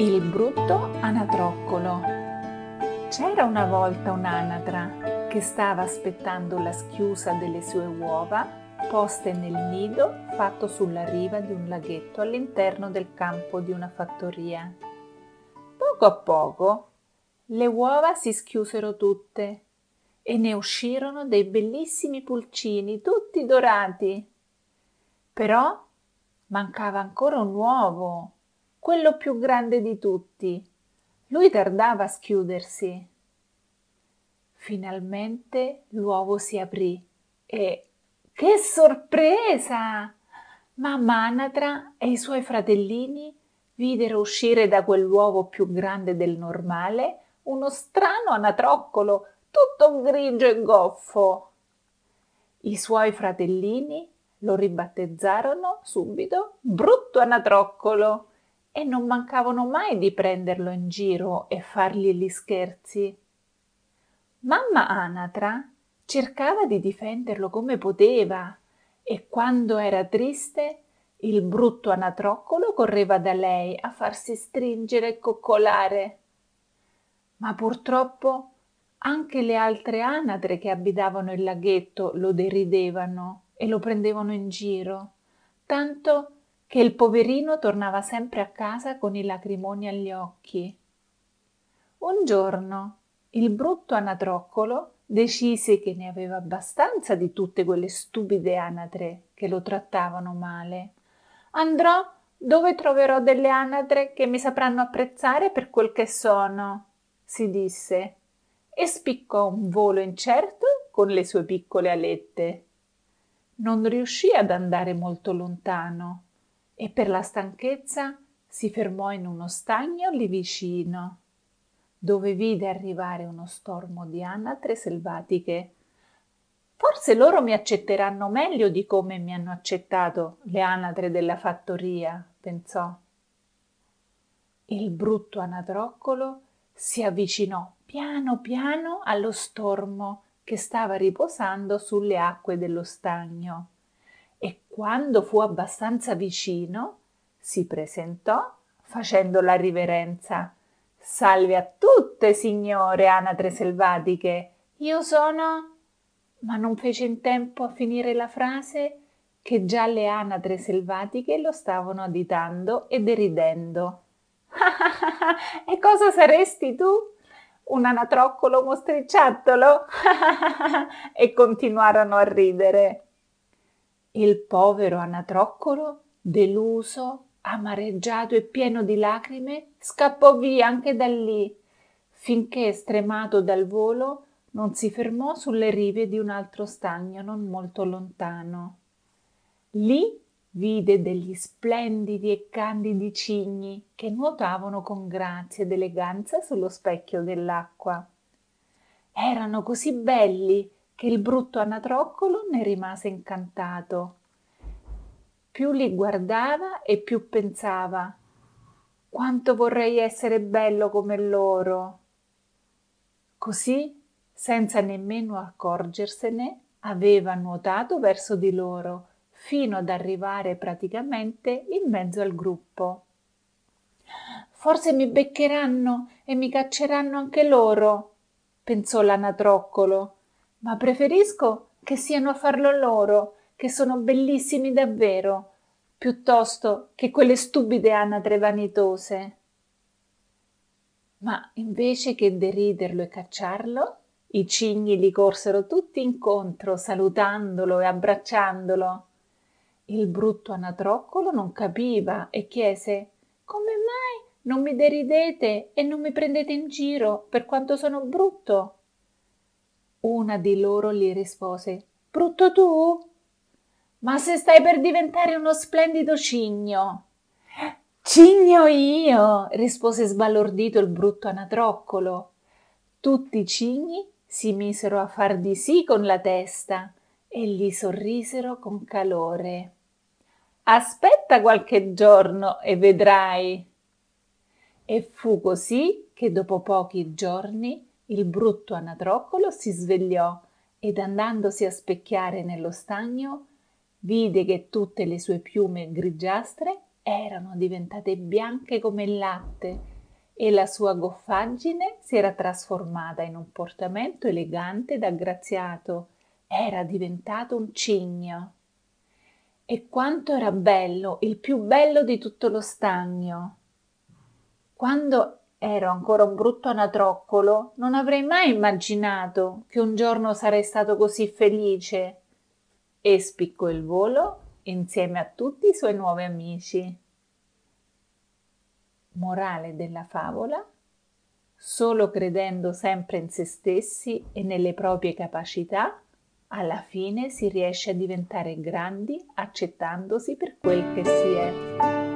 Il brutto anatroccolo. C'era una volta un'anatra che stava aspettando la schiusa delle sue uova poste nel nido fatto sulla riva di un laghetto all'interno del campo di una fattoria. Poco a poco le uova si schiusero tutte e ne uscirono dei bellissimi pulcini tutti dorati. Però mancava ancora un uovo quello più grande di tutti. Lui tardava a schiudersi. Finalmente l'uovo si aprì e che sorpresa! Mamma Anatra e i suoi fratellini videro uscire da quell'uovo più grande del normale uno strano anatroccolo tutto grigio e goffo. I suoi fratellini lo ribattezzarono subito brutto anatroccolo e non mancavano mai di prenderlo in giro e fargli gli scherzi. Mamma Anatra cercava di difenderlo come poteva e quando era triste il brutto anatroccolo correva da lei a farsi stringere e coccolare. Ma purtroppo anche le altre anatre che abitavano il laghetto lo deridevano e lo prendevano in giro, tanto che il poverino tornava sempre a casa con i lacrimoni agli occhi. Un giorno il brutto anatroccolo decise che ne aveva abbastanza di tutte quelle stupide anatre che lo trattavano male. Andrò dove troverò delle anatre che mi sapranno apprezzare per quel che sono, si disse, e spiccò un volo incerto con le sue piccole alette. Non riuscì ad andare molto lontano e per la stanchezza si fermò in uno stagno lì vicino, dove vide arrivare uno stormo di anatre selvatiche. Forse loro mi accetteranno meglio di come mi hanno accettato le anatre della fattoria, pensò. Il brutto anatroccolo si avvicinò piano piano allo stormo che stava riposando sulle acque dello stagno e quando fu abbastanza vicino si presentò facendo la riverenza. Salve a tutte, signore anatre selvatiche. Io sono. Ma non fece in tempo a finire la frase che già le anatre selvatiche lo stavano additando e deridendo. e cosa saresti tu? Un anatroccolo mostriciattolo? e continuarono a ridere. Il povero anatroccolo, deluso, amareggiato e pieno di lacrime, scappò via anche da lì, finché, stremato dal volo, non si fermò sulle rive di un altro stagno non molto lontano. Lì vide degli splendidi e candidi cigni che nuotavano con grazia ed eleganza sullo specchio dell'acqua. Erano così belli che il brutto anatroccolo ne rimase incantato. Più li guardava e più pensava quanto vorrei essere bello come loro. Così, senza nemmeno accorgersene, aveva nuotato verso di loro fino ad arrivare praticamente in mezzo al gruppo. Forse mi beccheranno e mi cacceranno anche loro, pensò l'anatroccolo ma preferisco che siano a farlo loro, che sono bellissimi davvero, piuttosto che quelle stupide anatre vanitose. Ma invece che deriderlo e cacciarlo, i cigni gli corsero tutti incontro, salutandolo e abbracciandolo. Il brutto anatroccolo non capiva e chiese Come mai non mi deridete e non mi prendete in giro per quanto sono brutto? Una di loro gli rispose Brutto tu? Ma se stai per diventare uno splendido cigno. Cigno io, rispose sbalordito il brutto anatroccolo. Tutti i cigni si misero a far di sì con la testa e gli sorrisero con calore. Aspetta qualche giorno e vedrai. E fu così che dopo pochi giorni il brutto anatroccolo si svegliò ed andandosi a specchiare nello stagno vide che tutte le sue piume grigiastre erano diventate bianche come il latte e la sua goffaggine si era trasformata in un portamento elegante ed aggraziato. Era diventato un cigno. E quanto era bello, il più bello di tutto lo stagno. Quando ero ancora un brutto anatroccolo, non avrei mai immaginato che un giorno sarei stato così felice. E spiccò il volo insieme a tutti i suoi nuovi amici. Morale della favola? Solo credendo sempre in se stessi e nelle proprie capacità, alla fine si riesce a diventare grandi accettandosi per quel che si è.